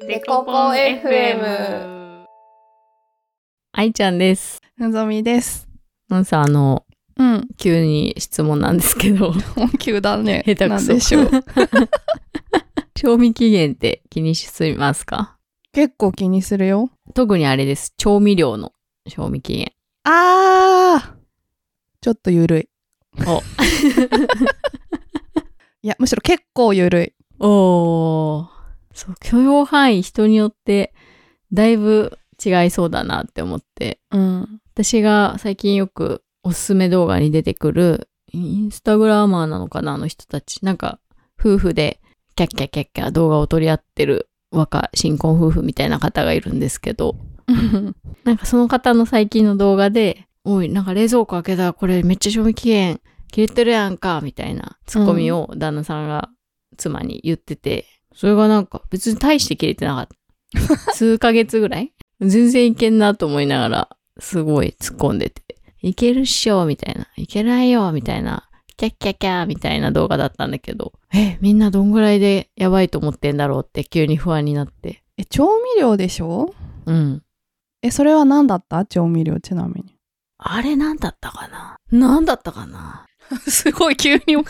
デコポン FM 愛ちゃんです。のぞみです。なんさ、あの、うん。急に質問なんですけど、急だね。下手くそなんでしょう。賞味期限って気にしすぎますか？結構気にするよ。特にあれです。調味料の賞味期限。あーちょっとゆるい。お いや、むしろ結構ゆるい。おー。そう、許容範囲人によってだいぶ違いそうだなって思って。うん。私が最近よくおすすめ動画に出てくるインスタグラマーなのかなあの人たち。なんか夫婦でキャッキャッキャッキャ動画を撮り合ってる若新婚夫婦みたいな方がいるんですけど、なんかその方の最近の動画で、おい、なんか冷蔵庫開けたらこれめっちゃ賞味期限切れてるやんか、みたいなツッコミを旦那さんが妻に言ってて、それがなんか別に大して切れてなかった。数ヶ月ぐらい？全然いけんなと思いながら、すごい突っ込んでて、いけるっしょ、みたいな、いけないよ、みたいな、キャッキャッキャーみたいな動画だったんだけど、え、みんなどんぐらいでやばいと思ってんだろうって急に不安になって。え、調味料でしょ？うん。え、それは何だった？調味料ちなみに。あれなんだったかな？なんだったかな？すごい急に大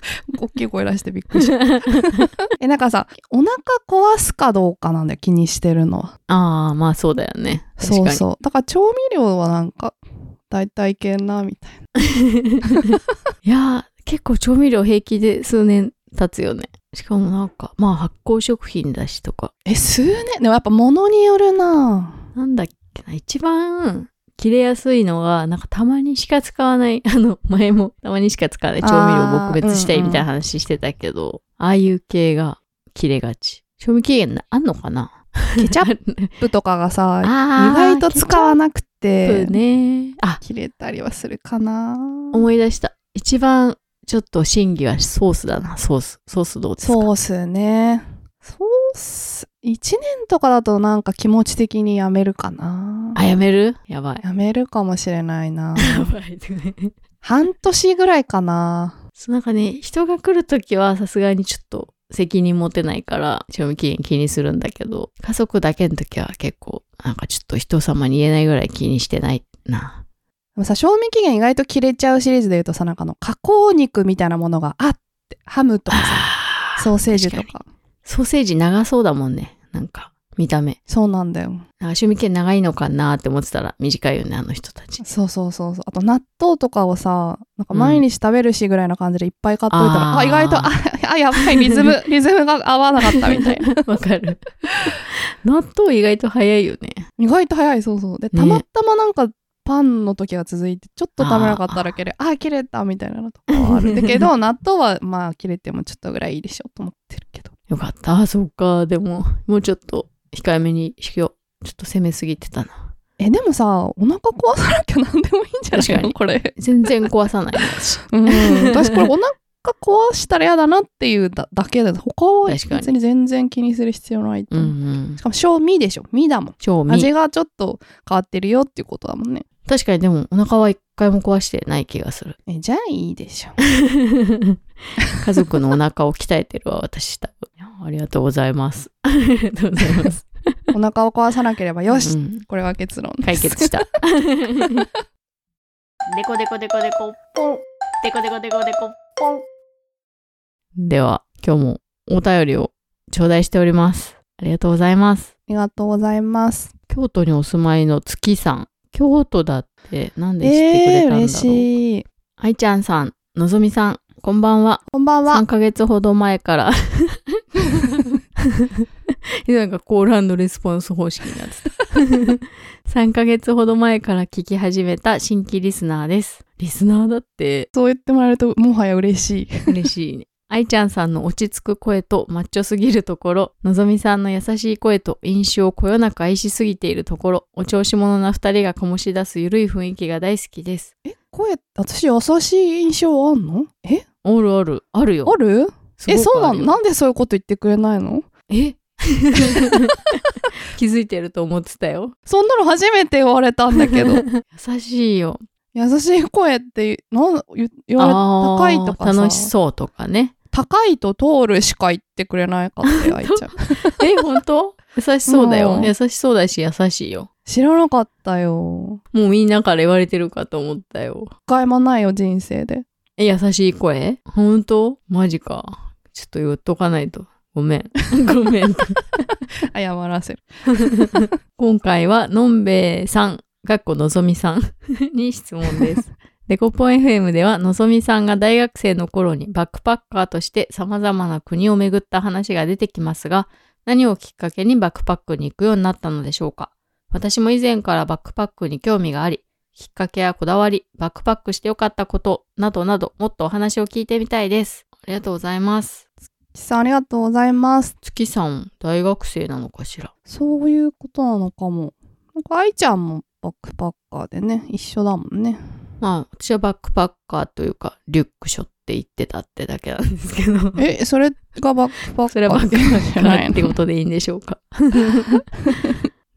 きい声出してびっくりした。え、なんかさ、お腹壊すかどうかなんだよ、気にしてるのは。ああ、まあそうだよね。そうそう。だから調味料はなんか、大体いけんな、みたいな。いやー、結構調味料平気で数年経つよね。しかもなんか、まあ発酵食品だしとか。え、数年？でもやっぱ物によるななんだっけな、一番切れやすいのが、なんかたまにしか使わない、あの、前もたまにしか使わない調味料あー撲滅したいみたいな話してたけど、ああいう系が切れがち。賞味期限あんのかな？ケチャッップとかがさ、意外と使わなくてね。あ、切れたりはするかな思い出した。一番ちょっと審議はソースだな、ソース。ソースどうですか？ソースね。ソ1年とかだとなんか気持ち的にやめるかなあ、やめる？やばい。やめるかもしれないな やばいね。半年ぐらいかなそうなんかね、人が来るときはさすがにちょっと責任持てないから、賞味期限気にするんだけど、家族だけのときは結構、なんかちょっと人様に言えないぐらい気にしてないな。でもさ、賞味期限意外と切れちゃうシリーズで言うとさ、なんかあの、加工肉みたいなものがあって、ハムとかさ、あソーセージと確か。ソーセージ長そうだもんね。なんか、見た目。そうなんだよ。なんか賞味期限長いのかなって思ってたら短いよね、あの人たち。そうそうそうそう。あと納豆とかをさ、なんか毎日食べるしぐらいな感じでいっぱい買っといたら、あーあ意外と、あ、あやばい、リズム、リズムが合わなかったみたいな。わかる。納豆意外と早いよね。意外と早い、そうそう。で、たまたまなんか、パンの時が続いて、ちょっと食べなかっただけで、あー、切れたみたいなのとかはある。だけど、納豆はまあ、切れてもちょっとぐらいいいでしょと思ってるけど。よかった。あ、そっか。でも、もうちょっと控えめにしよう。ちょっと攻めすぎてたな。え、でもさ、お腹壊さなきゃ何でもいいんじゃないの？これ。全然壊さない私。うん。私これお腹壊したら嫌だなっていうだだけで、他は確かに別に全然気にする必要ないとうんう。んし。かも、賞味でしょ。味だもん。超味。味がちょっと変わってるよっていうことだもんね。確かにでもお腹は一回も壊してない気がする。え、じゃあいいでしょ。家族のお腹を鍛えてるわ、私多分。ありがとうございます。ありがとうございます。お腹を壊さなければよし。うんこれが結論です。解決した。デコデコデコデコポン。デコデコデコデコポン。では、今日もお便りを頂戴しております。ありがとうございます。ありがとうございます。京都にお住まいの月さん。京都だってなんで知ってくれえー、たんだろう、嬉しい。愛ちゃんさん、のぞみさん、こんばんは。こんばんは3。ヶ月ほど前から なんかコールレスポンス方式になってた 3ヶ月ほど前から聞き始めた新規リスナーですリスナーだってそう言ってもらえると、もはや嬉しい。嬉しいね愛ちゃんさんの落ち着く声とマッチョすぎるところ、のぞみさんの優しい声と印象をこよなく愛しすぎているところ、お調子者な二人が醸し出すゆるい雰囲気が大好きです。声、私優しい印象あんの？え？あるある、あるよ。ある？え、そうなの？なんでそういうこと言ってくれないの？え？気づいてると思ってたよ。そんなの初めて言われたんだけど。優しいよ。優しい声って、なん言言われ高いとかさ。楽しそうとかね。高いと通るしか言ってくれないかって、愛ちゃん。え、本当？優しそうだよ。うん優しそうだし優しいよ。知らなかったよ。もうみんなから言われてるかと思ったよ。一回もないよ、人生で。え、優しい声？本当？マジか。ちょっと言っとかないと。ごめん。ごめん。謝らせる。今回は、のんべえさん、かっこのぞみさん に質問です。デコポン FM では、のぞみさんが大学生の頃にバックパッカーとして様々な国を巡った話が出てきますが、何をきっかけにバックパックに行くようになったのでしょうか？私も以前からバックパックに興味があり、きっかけやこだわり、バックパックしてよかったことなどなど、もっとお話を聞いてみたいです。ありがとうございます。さんありがとうございます。月さん、大学生なのかしら？そういうことなのかも。なんか愛ちゃんもバックパッカーでね、一緒だもんね。まあ、私はバックパッカーというか、リュック背負って行ってたってだけなんですけど。え、それがバックパッカーそれはバックパッカじゃないのーってことでいいんでしょうか。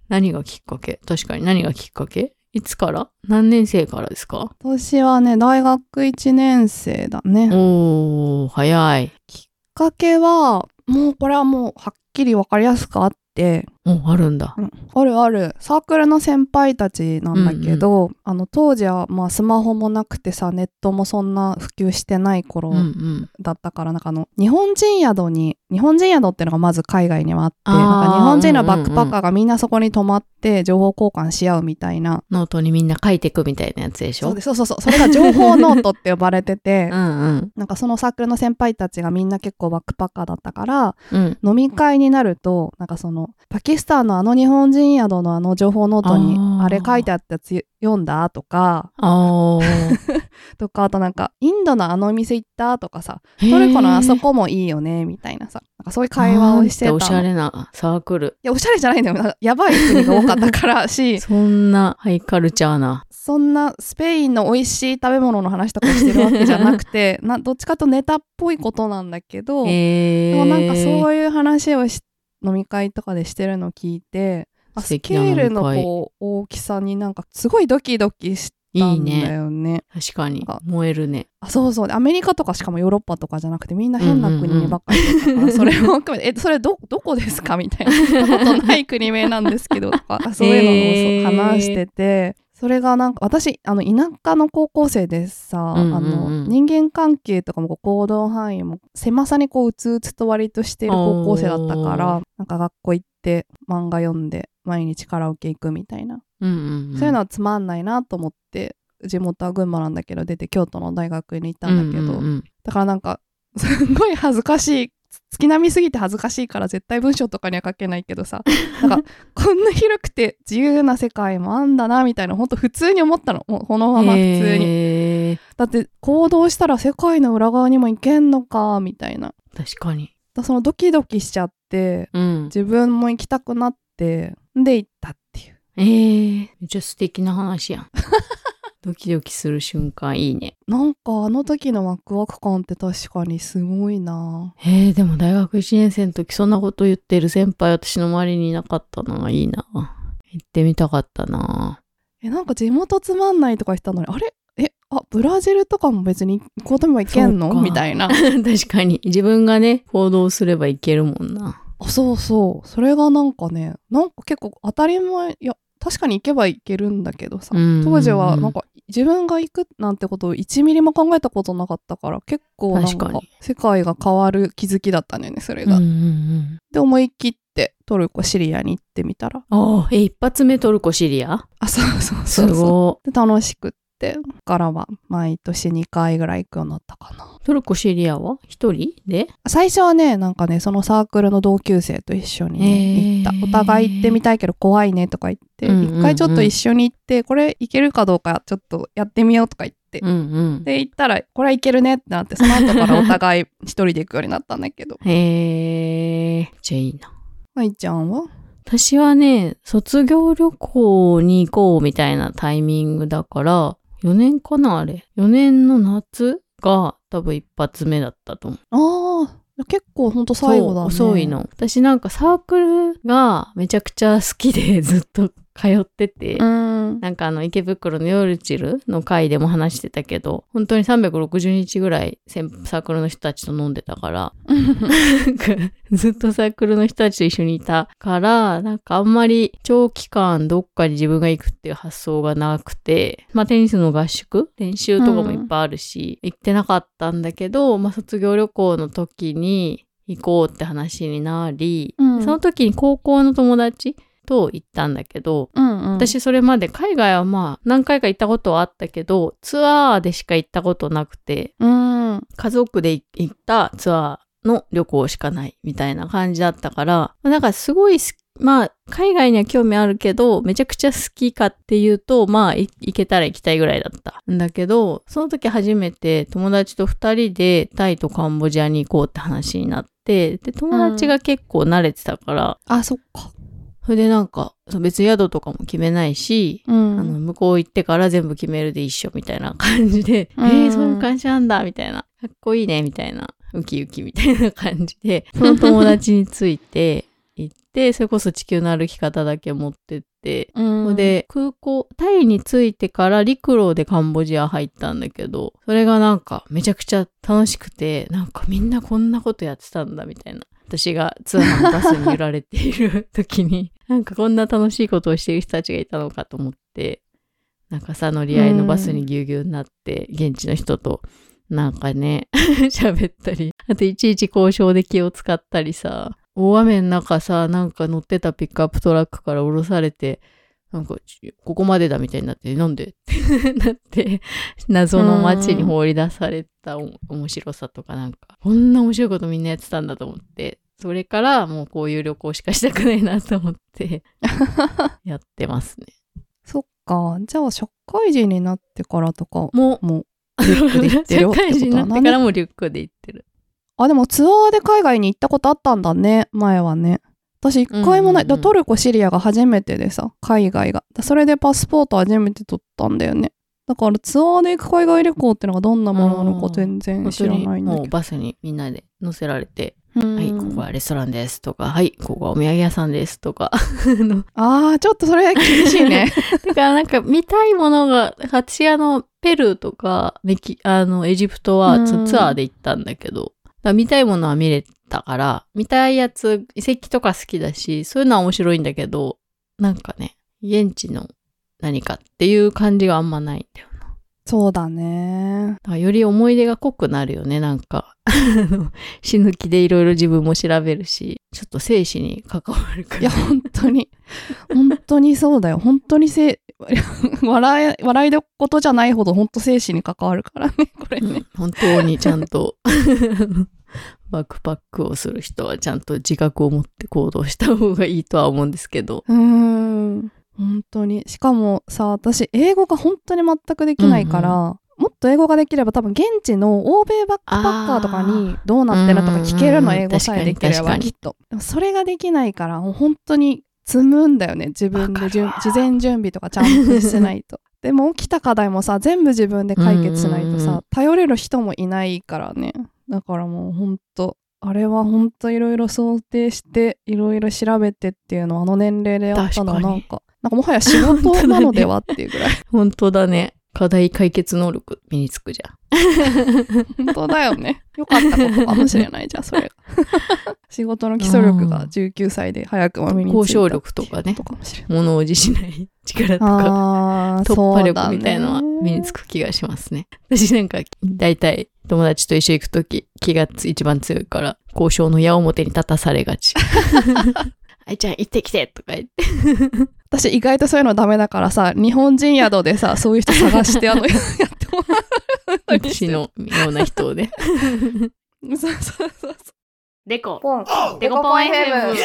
何がきっかけ？確かに。何がきっかけ？いつから？何年生からですか？私はね、大学1年生だね。おー、早い。きっかけは、もうこれはもうはっきりわかりやすくあって、おあるんだ。あるある。サークルの先輩たちなんだけど、あの当時はまあスマホもなくてさ、ネットもそんな普及してない頃うんうん。だったから、なんかあの、日本人宿に、日本人宿っていうのがまず海外にはあって、なんか日本人のバックパッカーがみんなそこに泊まって情報交換し合うみたいな。ノートにみんな書いてくみたいなやつでしょ？そうそうそうそう。それが情報ノートって呼ばれてて う、んうん。なんかそのサークルの先輩たちがみんな結構バックパッカーだったから、うん。飲み会になると、なんかその、パキスタンのあの日本人宿のあの情報ノートにあれ書いてあったやつ読んだとか。とか、あとなんか、インドのあのお店行ったとかさ、トトルコのあそこもいいよね、みたいなさ、なんかそういう会話をしてたの。おしゃれなサークル。いや、おしゃれじゃないんだよ。なんかやばい国が多かったからし、そんなハイカルチャーな。そんなスペインの美味しい食べ物の話とかしてるわけじゃなくて、などっちかとネタっぽいことなんだけど、えー、でもなんかそういう話をし飲み会とかでしてるのを聞いて、あスケールのこう大きさになんかすごいドキドキしたんだいいね。よね。確かに。燃えるね。あそうそう。アメリカとかしかもヨーロッパとかじゃなくてみんな変な国にばっかりだったから、それを含めて、え、それど、どこですか？みたいな。ことない国名なんですけど、とか、そういうのを話してて、それがなんか、私、あの、田舎の高校生でさ、うんうんうんあの、人間関係とかもこう行動範囲も狭さにこう、うつうつと割としている高校生だったから、なんか学校行って漫画読んで、毎日カラオケ行くみたいな。うんうん、うん。そういうのはつまんないなと思って、地元は群馬なんだけど、出て京都の大学に行ったんだけど、うんうんうんだからなんか、すんごい恥ずかしい。月並みすぎて恥ずかしいから絶対文章とかには書けないけどさ、なんか、こんな広くて自由な世界もあんだな、みたいな、ほんと普通に思ったの。もうこのまま普通に。へーだって、行動したら世界の裏側にも行けんのか、みたいな。確かに。だそのドキドキしちゃって、うん。自分も行きたくなって、で行ったっていう。えー、めっちゃ素敵な話やん。ドキドキする瞬間いいね。なんかあの時のワクワク感って確かにすごいなえー、でも大学1年生の時そんなこと言ってる先輩私の周りにいなかったな。いいな。行ってみたかったな。え、なんか地元つまんないとか言ってたのに、あれ？え、あ、ブラジルとかも別に行こうとも行けんの？みたいな。確かに。自分がね、行動すればいけるもんな。あそうそう。それがなんかね、なんか結構当たり前、いや、確かに行けば行けるんだけどさ、当時はなんか自分が行くなんてことを1ミリも考えたことなかったから、結構なんか世界が変わる気づきだったんだよね、それが。うんうんうん。で、思い切ってトルコ、シリアに行ってみたら、ああ、え、一発目トルコシリア？あ、そうそうそすうそう。ごで楽しくからは毎年2回ぐらい行くようになったかな。い。トルコシリアは？一人で？最初はね、なんかね、そのサークルの同級生と一緒にね、行った。お互い行ってみたいけど怖いねとか言って、うんうんうん一回ちょっと一緒に行って、これ行けるかどうかちょっとやってみようとか言って。うんうん。で、行ったら、これはいけるねってなって、その後からお互い一人で行くようになったんだけど。へえ、じゃあいいな。愛ちゃんは？私はね、卒業旅行に行こうみたいなタイミングだから、4年かなあれ。4年の夏が多分一発目だったと思う。ああ、結構ほんと最後だね。遅いの。私なんかサークルがめちゃくちゃ好きでずっと通ってて、うーん。うん。なんかあの池袋の夜チルの会でも話してたけど、本当に360日ぐらい先サークルの人たちと飲んでたから、ずっとサークルの人たちと一緒にいたから、なんかあんまり長期間どっかに自分が行くっていう発想がなくて、まあテニスの合宿練習とかもいっぱいあるし、行ってなかったんだけど、まあ卒業旅行の時に行こうって話になり、うんその時に高校の友達と行ったんだけど、うんうん、私それまで海外はまあ何回か行ったことはあったけど、ツアーでしか行ったことなくて、うん。家族で行ったツアーの旅行しかないみたいな感じだったから、なんかすごいまあ、海外には興味あるけど、めちゃくちゃ好きかっていうと、まあ、い行けたら行きたいぐらいだった。んだけど、その時初めて友達と二人でタイとカンボジアに行こうって話になって、で、友達が結構慣れてたから、あ、そっか。それでなんか、別に宿とかも決めないし、うん。あの、向こう行ってから全部決めるで一緒みたいな感じで、うんえー、そういう感じなんだ、みたいな。かっこいいね、みたいな。ウキウキみたいな感じで、その友達について行って、それこそ地球の歩き方だけ持ってって、うん、で、空港、タイに着いてから陸路でカンボジア入ったんだけど、それがなんかめちゃくちゃ楽しくて、なんかみんなこんなことやってたんだみたいな。私が通販バスに揺られている時に、なんかこんな楽しいことをしている人たちがいたのかと思って、なんかさ、乗り合いのバスにぎゅうぎゅうになって、現地の人となんかね、喋ったり、あといちいち交渉で気を使ったりさ、大雨の中さ、なんか乗ってたピックアップトラックから降ろされて、なんか、ちここまでだみたいになって、なんで？っ てなって、謎の街に放り出されたお面白さとかなんか、こんな面白いことみんなやってたんだと思って、それからもうこういう旅行しかしたくないなと思って、やってますね。そっか。じゃあ、社会人になってからとか、もう、もう、リュックで行ってるよって社会人になってからもリュックで行ってる。あ、でもツアーで海外に行ったことあったんだね、前はね。私一回もない。うんうんうんだトルコ、シリアが初めてでさ、海外が。だそれでパスポート初めて取ったんだよね。だからツアーで行く海外旅行ってのがどんなものなのか全然知らないんだけど。バスにみんなで乗せられて、うんはい、ここはレストランですとか、はい、ここはお土産屋さんですとか。あ のあー、ちょっとそれ厳しいね。だからなんか見たいものが、私あの、ペルーとか、メキ、あの、エジプトはツアーで行ったんだけど、見たいものは見れたから、見たいやつ、遺跡とか好きだし、そういうのは面白いんだけど、なんかね、現地の何かっていう感じがあんまないんだよな。そうだね。だより思い出が濃くなるよね、なんか。死ぬ気でいろいろ自分も調べるし、ちょっと生死に関わるから。いや、本当に。本当にそうだよ。本当にせ、笑い、笑いどことじゃないほど本当生死に関わるからね、これね。うん本当にちゃんと バックパックをする人はちゃんと自覚を持って行動した方がいいとは思うんですけど。うーん。本当に。しかもさ、私、英語が本当に全くできないから、もっと英語ができれば多分現地の欧米バックパッカーとかにどうなってるのとか聞けるの、英語さえできればきっと。それができないから、もう本当に積むんだよね。自分で事前準備とかちゃんとしてないと。でも起きた課題もさ、全部自分で解決しないとうんうんうんさ、頼れる人もいないからね。だからもう本当あれは本当いろいろ想定して、いろいろ調べてっていうのをあの年齢でやったのはなんか、なんかもはや仕事なのではっていうぐらい。本当だね。課題解決能力身につくじゃん。本当だよね。よかったことかもしれないじゃん、それが。仕事の基礎力が19歳で早くも身についた交渉力とかね。物おじしない力とか。突破力みたいのは身につく気がしますね。私なんか、大体友達と一緒に行くとき気がつ一番強いから、交渉の矢面に立たされがち。あいちゃん行ってきてとか言って。私意外とそういうのダメだからさ、日本人宿でさ、そういう人探して、あの、やってもらう私のような人をね。そうそうそうそう。デコ。ポン。デコポン FM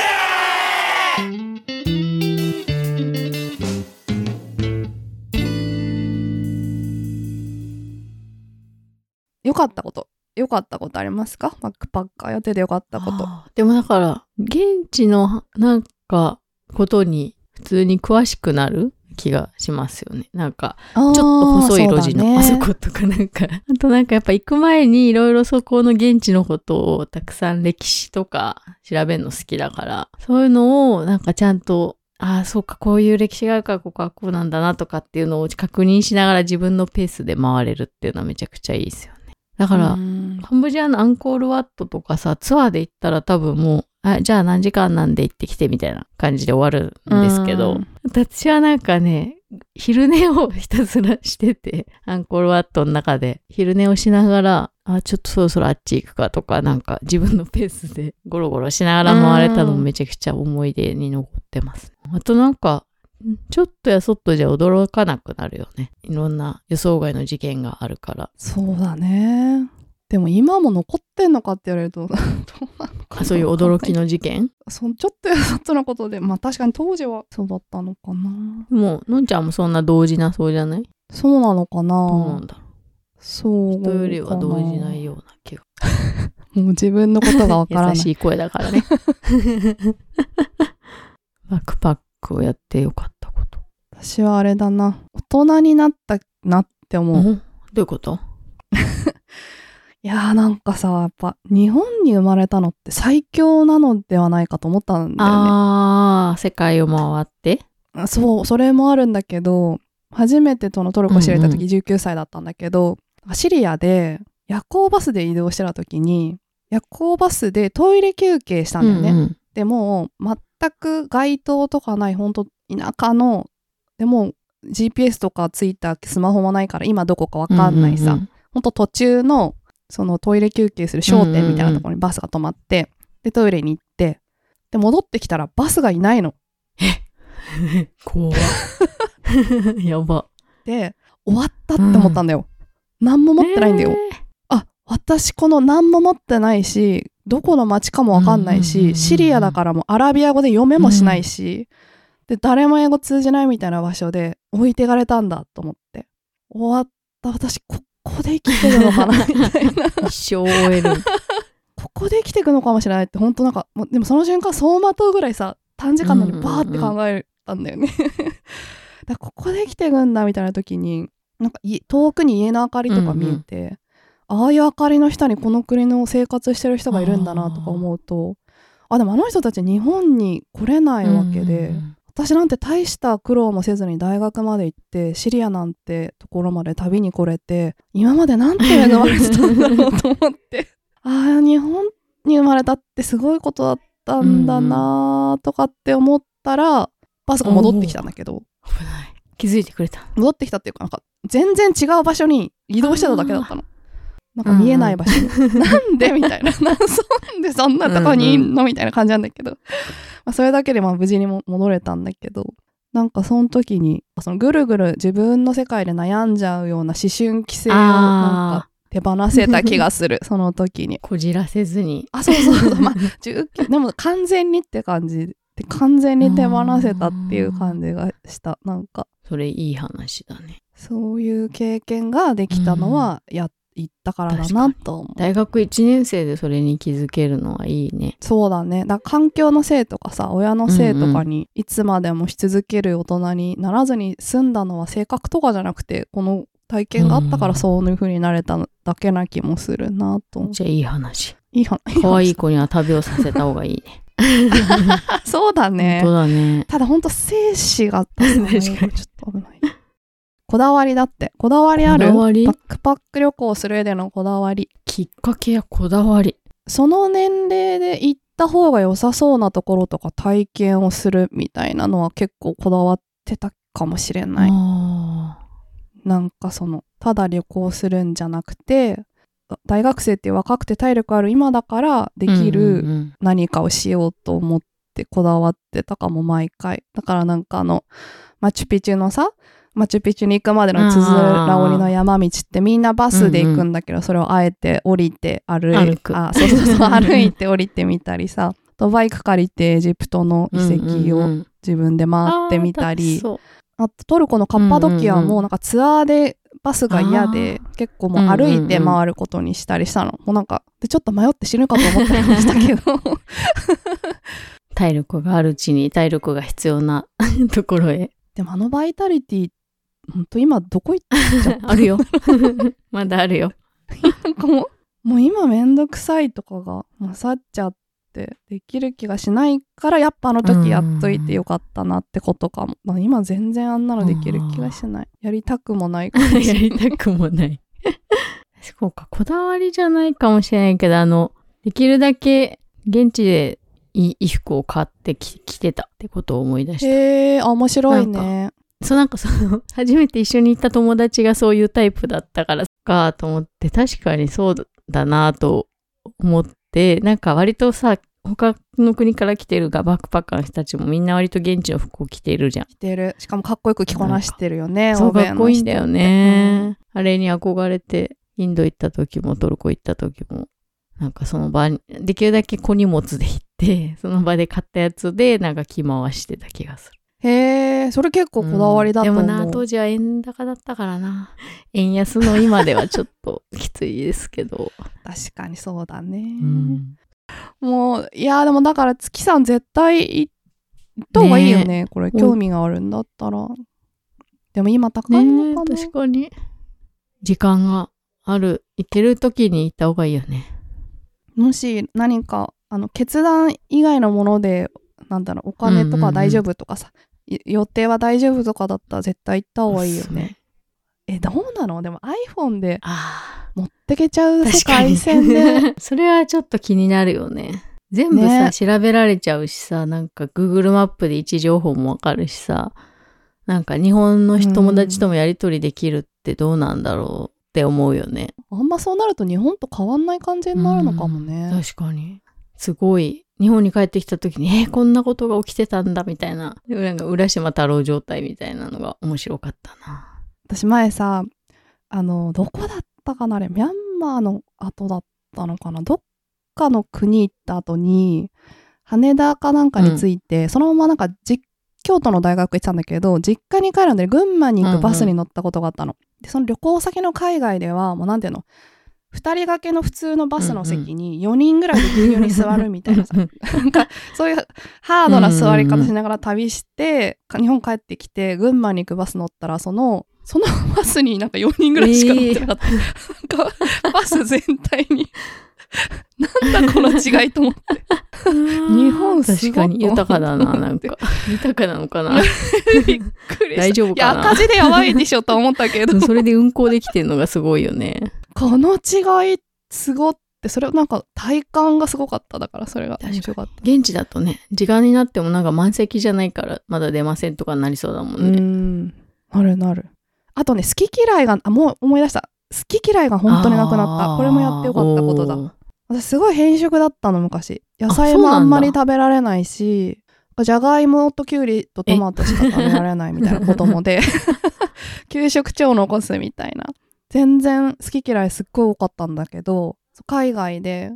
よかったこと。よかったことありますか？バックパッカーやっててよかったこと。でもだから、現地のなんかことに普通に詳しくなる気がしますよね。なんか、ちょっと細い路地のあそことかなんか、あとなんかやっぱ行く前にいろいろそこの現地のことをたくさん歴史とか調べるの好きだから、そういうのをなんかちゃんとああ、そうか、こういう歴史があるからここはこうなんだなとかっていうのを確認しながら自分のペースで回れるっていうのはめちゃくちゃいいですよね。だから、うんカンボジアのアンコールワットとかさ、ツアーで行ったら多分もう、あ、じゃあ何時間なんで行ってきてみたいな感じで終わるんですけど、うん私はなんかね、昼寝をひたすらしてて、アンコールワットの中で昼寝をしながら、あ、ちょっとそろそろあっち行くかとか、なんか自分のペースで ゴロゴロしながら回れたのもめちゃくちゃ思い出に残ってます。あとなんか、ちょっとやそっとじゃ驚かなくなるよね。いろんな予想外の事件があるから。そうだね。でも今も残ってんのかって言われると、どうなのかそういう驚きの事件？そんちょっとやそっとのことで、まあ確かに当時はそうだったのかな。もう、のんちゃんもそんな同時なそうじゃない？そうなのかな。どうなんだろそうう。人よりは同時ないような気が。もう自分のことがわからない。優しい声だからね。バックパックをやってよかったこと。私はあれだな。大人になったなって思う。おどういうこと？いやーなんかさ、やっぱ日本に生まれたのって最強なのではないかと思ったんだよああ、世界を回って。ね。そう、それもあるんだけど、初めてとのトルコ知れたうん時19歳だったんだけど、シリアで夜行バスで移動してた時に、夜行バスでトイレ休憩したんだよね。うんうんでも全く街灯とかない本当田舎のでも GPS とかついたスマホもないから今どこかわかんないさ、うんうんほんと途中のそのトイレ休憩する商店みたいなところにバスが止まって、でトイレに行ってで戻ってきたらバスがいないの。う ん怖っ。やば。で終わったって思ったんだよ、何も持ってないんだよ、えあ私この何も持ってないしどこの町かもわかんないし、うんうんうんうんシリアだからもうアラビア語で読めもしないし、で誰も英語通じないみたいな場所で置いてかれたんだと思って。終わった。私ここで生きてるのかな？みたいな。ー一生終える。ここで生きて い くのかもしれないって本当なんかもうでもその瞬間走馬灯ぐらいさ短時間なのにバーって考えたんだよね、だここで生きていくんだみたいな時になんかい遠くに家の明かりとか見えて、ああいう明かりの下にこの国の生活してる人がいるんだなとか思うとあでもあの人たち日本に来れないわけで、うんうん私なんて大した苦労もせずに大学まで行ってシリアなんてところまで旅に来れて今までなんて恵まれてたんだろうと思って ああ日本に生まれたってすごいことだったんだなとかって思ったらバスが戻ってきたんだけど危ない。気づいてくれた。戻ってきたっていうかなんか全然違う場所に移動してただけだったの。なんか見えない場所に、なんで？みたいな。なんでそんなとこにいんの？みたいな感じなんだけど。まあ、それだけでまあ無事にも戻れたんだけど、なんかその時に、そのぐるぐる自分の世界で悩んじゃうような思春期性をなんか手放せた気がする、その時に。こじらせずに。あ、そうそうそう。まあ、19でも完全にって感じで、完全に手放せたっていう感じがした。なんか。それいい話だね。そういう経験ができたのはや行ったからだなと思う。大学1年生でそれに気づけるのはいいね。そうだね。だ環境のせいとかさ、親のせいとかにいつまでもし続ける大人にならずに済んだのは性格とかじゃなくて、この体験があったからそういう風になれただけな気もするなと思う。じゃあいい話。いい話。可愛い子には旅をさせた方がいいね。そうだね本。当だね。ただほんと生死が確 確かにちょっと危ない。こだわりだって。こだわりある？バックパック旅行する上でのこだわり。きっかけやこだわり。その年齢で行った方が良さそうなところとか体験をするみたいなのは結構こだわってたかもしれない。あなんかその、ただ旅行するんじゃなくて、大学生って若くて体力ある今だからでーきる何かをしようと思ってこだわってたかも毎回。だからなんかあの、マチュピチュのさ、マチュピチュに行くまでのつづら折りの山道ってみんなバスで行くんだけど、それをあえて降りて歩い歩く。あ、そうそうそう、歩いて降りてみたりさ、あとバイク借りてエジプトの遺跡をうんうんうん。自分で回ってみたり、あー楽しあとトルコのカッパドキアうんうんうん。もなんかツアーでバスが嫌で結構もう歩いて回ることにしたりしたの。もうなんかでちょっと迷って死ぬかと思ったりもしたけど。体力があるうちに体力が必要な ところへ。でもあのバイタリティほんと今どこ行っちゃったあるよ。まだあるよ。なんかもう もう今めんどくさいとかが勝っちゃっってできる気がしないからやっぱあの時やっといてよかったなってことかも、まあ今全然あんなのできる気がしないやりたくもないかもしれないやりたくもない。そうか、こだわりじゃないかもしれないけど、あの、できるだけ現地でいい衣服を買ってき着てたってことを思い出した。へえあ面白いねそうなんかその、初めて一緒に行った友達がそういうタイプだったからかと思って、確かにそうだなと思って、なんか割とさ、他の国から来てるがバックパッカーの人たちもみんな割と現地の服を着てるじゃん。着てるしかもかっこよく着こなしてるよねそう、かっこいいんだよ人ね。あれに憧れて、インド行った時もトルコ行った時も、なんかその場に、できるだけ小荷物で行って、その場で買ったやつで、なんか着回してた気がする。へえそれ結構こだわりだと思う、うんでもな、当時は円高だったからな。円安の今ではちょっときついですけど。確かにそうだね、うんもういやでもだから月さん絶対行った方がいいよねこれ興味があるんだったらでも今高いねのかな、確かに。時間がある、行ける時に行った方がいいよね。もし何かあの決断以外のものでなんだろうお金とか大丈夫とかさ、い予定は大丈夫とかだったら絶対行った方がいいよね。えどうなの？でも iPhone であ持ってけちゃうあ、世確かに界線で。それはちょっと気になるよね。全部さ、ね調べられちゃうしさ、なんか Google マップで位置情報もわかるしさ、なんか日本のうん友達ともやりとりできるってどうなんだろうって思うよね。あんまそうなると日本と変わんない感じになるのかもね。確かに。すごい。日本に帰ってきた時に、えーこんなことが起きてたんだみたいな。なんか浦島太郎状態みたいなのが面白かったな。私前さあのどこだったかなあれミャンマーの後だったのかなどっかの国行った後に羽田かなんかに着いて、そのままなんか実京都の大学行ってたんだけど実家に帰るんで群馬に行くバスに乗ったことがあったの。でその旅行先の海外ではもうなんていうの2人掛けの普通のバスの席に4人ぐらいでぎゅうぎゅうに座るみたいなさ。なんかそういうハードな座り方しながら旅して、か日本帰ってきて群馬に行くバス乗ったらそのそのバスになんか4人ぐらいしか乗ってなかった、なんかバス全体になんだこの違いと思って。日本確かに豊かだな、なんか。豊かなのかな。びっくりした。大丈夫いやかな赤字でやばいでしょと思ったけど。それで運行できてるのがすごいよね。この違いすごってそれなんか体感がすごかっただからそれが。面白かった。現地だとね、時間になってもなんか満席じゃないからまだ出ませんとかになりそうだもうんね。ん。なるなる。あとね好き嫌いがあもう思い出した。好き嫌いが本当になくなった。これもやってよかったことだ。私すごい偏食だったの昔。野菜もあんまり食べられないしじゃがいもときゅうりとトマトしか食べられないみたいな子供で。給食長を残すみたいな全然好き嫌いすっごい多かったんだけど海外で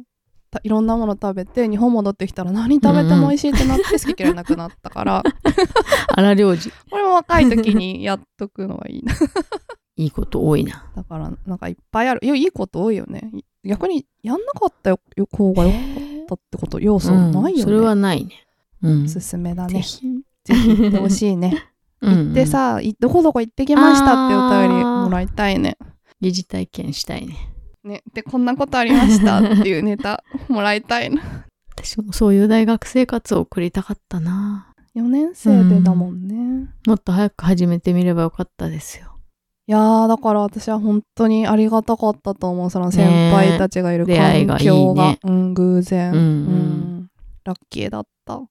たいろんなもの食べて日本戻ってきたら何食べても美味しいってなって好き嫌いなくなったから、荒領事。これも若い時にやっとくのはいいな いいこと多いな。だからなんかいっぱいあるいやいいこと多いよねい逆にやんなかったよ方がよかったってこと？要素ないよね、うんそれはないね。うん。おすすめだね。ぜひ。ぜひ行ってほしいね。うん行って、さ、いどこどこ行ってきましたってお便りもらいたいね。疑似体験したいね。ね、で、こんなことありましたっていうネタもらいたいな。私もそういう大学生活を送りたかったな。4年生でだもんね。もっと早く始めてみればよかったですよ。いやー、だから私は本当にありがたかったと思う。その先輩たちがいる環境が。ねうん、偶然、うんうんうんラッキーだった。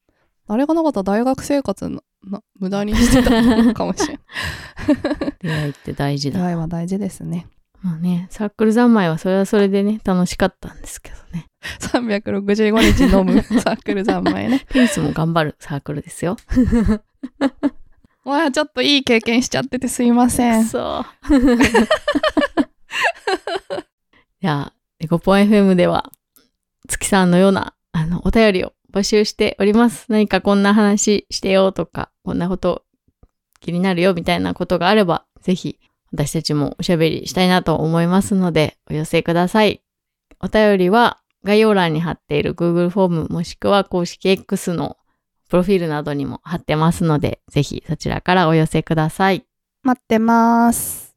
あれがなかったら大学生活なな無駄にしてたのかもしれない。出会いって大事出だ。会いは大事ですね。まあね、サークル三昧はそれはそれでね、楽しかったんですけどね。365日飲む サークル三昧ね。テニスも頑張るサークルですよ。わあちょっといい経験しちゃっててすいません。そう。じゃあ、エコポン FM では、月さんのような、あの、お便りを募集しております。何かこんな話してよとか、こんなこと気になるよみたいなことがあれば、ぜひ、私たちもおしゃべりしたいなと思いますので、お寄せください。お便りは、概要欄に貼っている Google フォームもしくは公式 X のプロフィールなどにも貼ってますので、ぜひそちらからお寄せください。待ってます。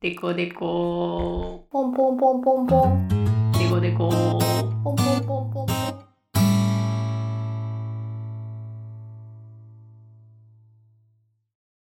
でこでこポンポンポンポンポン。でこでこ